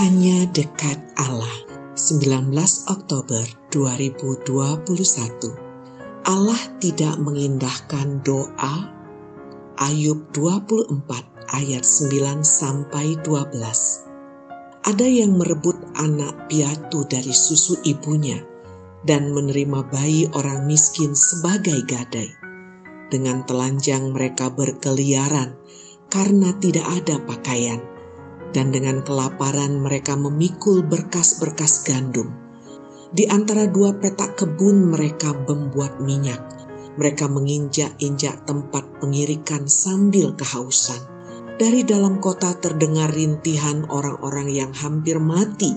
Hanya dekat Allah. 19 Oktober 2021 Allah tidak mengindahkan doa. Ayub 24 ayat 9 sampai 12 Ada yang merebut anak piatu dari susu ibunya dan menerima bayi orang miskin sebagai gadai. Dengan telanjang mereka berkeliaran karena tidak ada pakaian dan dengan kelaparan mereka memikul berkas-berkas gandum. Di antara dua petak kebun mereka membuat minyak. Mereka menginjak-injak tempat pengirikan sambil kehausan. Dari dalam kota terdengar rintihan orang-orang yang hampir mati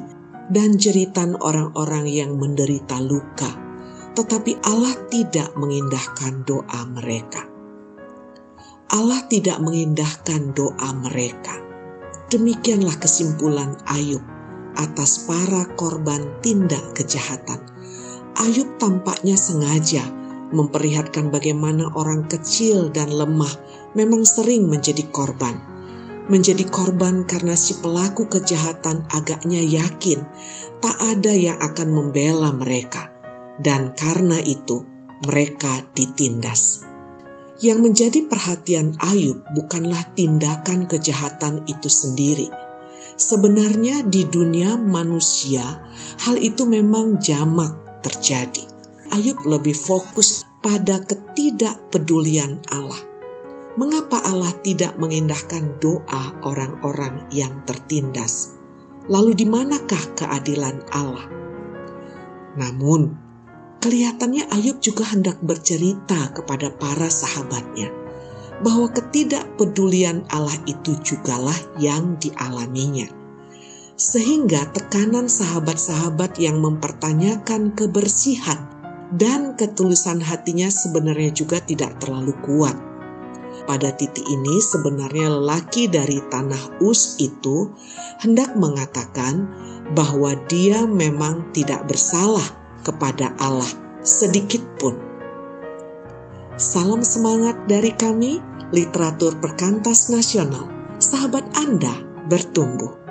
dan jeritan orang-orang yang menderita luka. Tetapi Allah tidak mengindahkan doa mereka. Allah tidak mengindahkan doa mereka Demikianlah kesimpulan Ayub atas para korban tindak kejahatan. Ayub tampaknya sengaja memperlihatkan bagaimana orang kecil dan lemah memang sering menjadi korban. Menjadi korban karena si pelaku kejahatan agaknya yakin tak ada yang akan membela mereka, dan karena itu mereka ditindas. Yang menjadi perhatian Ayub bukanlah tindakan kejahatan itu sendiri. Sebenarnya di dunia manusia, hal itu memang jamak terjadi. Ayub lebih fokus pada ketidakpedulian Allah. Mengapa Allah tidak mengindahkan doa orang-orang yang tertindas? Lalu di manakah keadilan Allah? Namun, Kelihatannya Ayub juga hendak bercerita kepada para sahabatnya bahwa ketidakpedulian Allah itu jugalah yang dialaminya. Sehingga tekanan sahabat-sahabat yang mempertanyakan kebersihan dan ketulusan hatinya sebenarnya juga tidak terlalu kuat. Pada titik ini sebenarnya lelaki dari tanah Us itu hendak mengatakan bahwa dia memang tidak bersalah kepada Allah sedikit pun. Salam semangat dari kami, literatur perkantas nasional. Sahabat Anda bertumbuh.